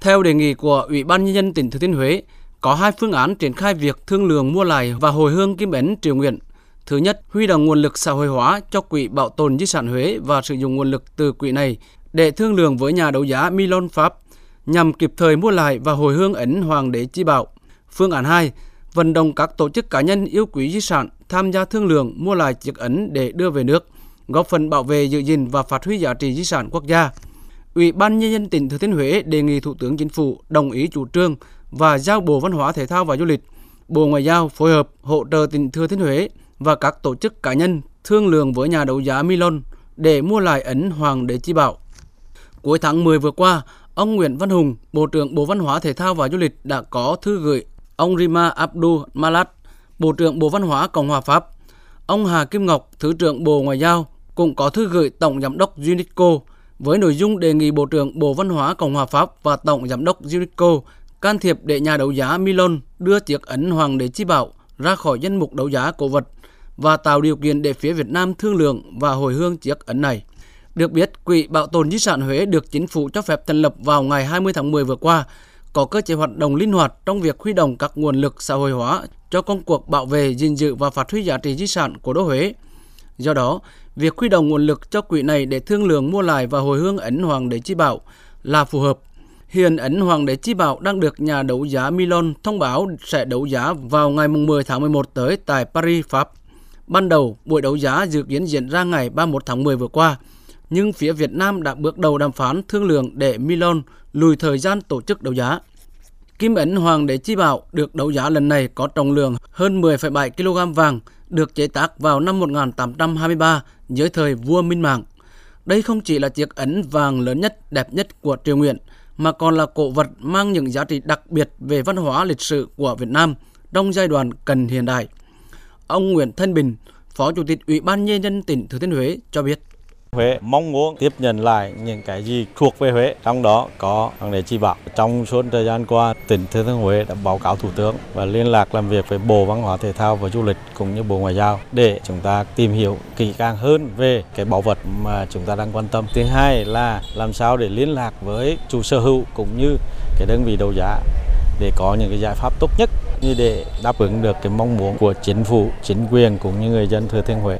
Theo đề nghị của Ủy ban Nhân dân tỉnh Thừa Thiên Huế, có hai phương án triển khai việc thương lượng mua lại và hồi hương kim ấn triều nguyện. Thứ nhất, huy động nguồn lực xã hội hóa cho quỹ bảo tồn di sản Huế và sử dụng nguồn lực từ quỹ này để thương lượng với nhà đấu giá Milon Pháp nhằm kịp thời mua lại và hồi hương ấn Hoàng đế Chi Bảo. Phương án 2, vận động các tổ chức cá nhân yêu quý di sản tham gia thương lượng mua lại chiếc ấn để đưa về nước, góp phần bảo vệ giữ gìn và phát huy giá trị di sản quốc gia. Ủy ban nhân dân tỉnh Thừa Thiên Huế đề nghị Thủ tướng Chính phủ đồng ý chủ trương và giao Bộ Văn hóa Thể thao và Du lịch, Bộ Ngoại giao phối hợp hỗ trợ tỉnh Thừa Thiên Huế và các tổ chức cá nhân thương lượng với nhà đấu giá Milon để mua lại ấn Hoàng đế Chi Bảo. Cuối tháng 10 vừa qua, ông Nguyễn Văn Hùng, Bộ trưởng Bộ Văn hóa Thể thao và Du lịch đã có thư gửi ông Rima Abdul Malat, Bộ trưởng Bộ Văn hóa Cộng hòa Pháp. Ông Hà Kim Ngọc, Thứ trưởng Bộ Ngoại giao cũng có thư gửi Tổng Giám đốc UNESCO với nội dung đề nghị Bộ trưởng Bộ Văn hóa Cộng hòa Pháp và Tổng Giám đốc UNESCO can thiệp để nhà đấu giá Milon đưa chiếc ấn Hoàng đế Chi Bảo ra khỏi danh mục đấu giá cổ vật và tạo điều kiện để phía Việt Nam thương lượng và hồi hương chiếc ấn này. Được biết, Quỹ Bảo tồn Di sản Huế được chính phủ cho phép thành lập vào ngày 20 tháng 10 vừa qua, có cơ chế hoạt động linh hoạt trong việc huy động các nguồn lực xã hội hóa cho công cuộc bảo vệ, gìn giữ và phát huy giá trị di sản của đô Huế. Do đó, việc huy động nguồn lực cho quỹ này để thương lượng mua lại và hồi hương ấn Hoàng đế Chi Bảo là phù hợp. Hiện ấn Hoàng đế Chi Bảo đang được nhà đấu giá Milon thông báo sẽ đấu giá vào ngày 10 tháng 11 tới tại Paris, Pháp. Ban đầu, buổi đấu giá dự kiến diễn ra ngày 31 tháng 10 vừa qua, nhưng phía Việt Nam đã bước đầu đàm phán thương lượng để Milon lùi thời gian tổ chức đấu giá. Kim ấn Hoàng đế Chi Bảo được đấu giá lần này có trọng lượng hơn 10,7 kg vàng, được chế tác vào năm 1823 dưới thời vua Minh Mạng. Đây không chỉ là chiếc ấn vàng lớn nhất, đẹp nhất của triều Nguyễn mà còn là cổ vật mang những giá trị đặc biệt về văn hóa lịch sử của Việt Nam trong giai đoạn cần hiện đại. Ông Nguyễn Thanh Bình, Phó Chủ tịch Ủy ban Nhân dân tỉnh Thừa Thiên Huế cho biết. Huế mong muốn tiếp nhận lại những cái gì thuộc về Huế, trong đó có Hoàng đế Chi Bảo. Trong suốt thời gian qua, tỉnh Thừa Thiên Huế đã báo cáo Thủ tướng và liên lạc làm việc với Bộ Văn hóa Thể thao và Du lịch cũng như Bộ Ngoại giao để chúng ta tìm hiểu kỹ càng hơn về cái bảo vật mà chúng ta đang quan tâm. Thứ hai là làm sao để liên lạc với chủ sở hữu cũng như cái đơn vị đấu giá để có những cái giải pháp tốt nhất như để đáp ứng được cái mong muốn của chính phủ, chính quyền cũng như người dân Thừa Thiên Huế.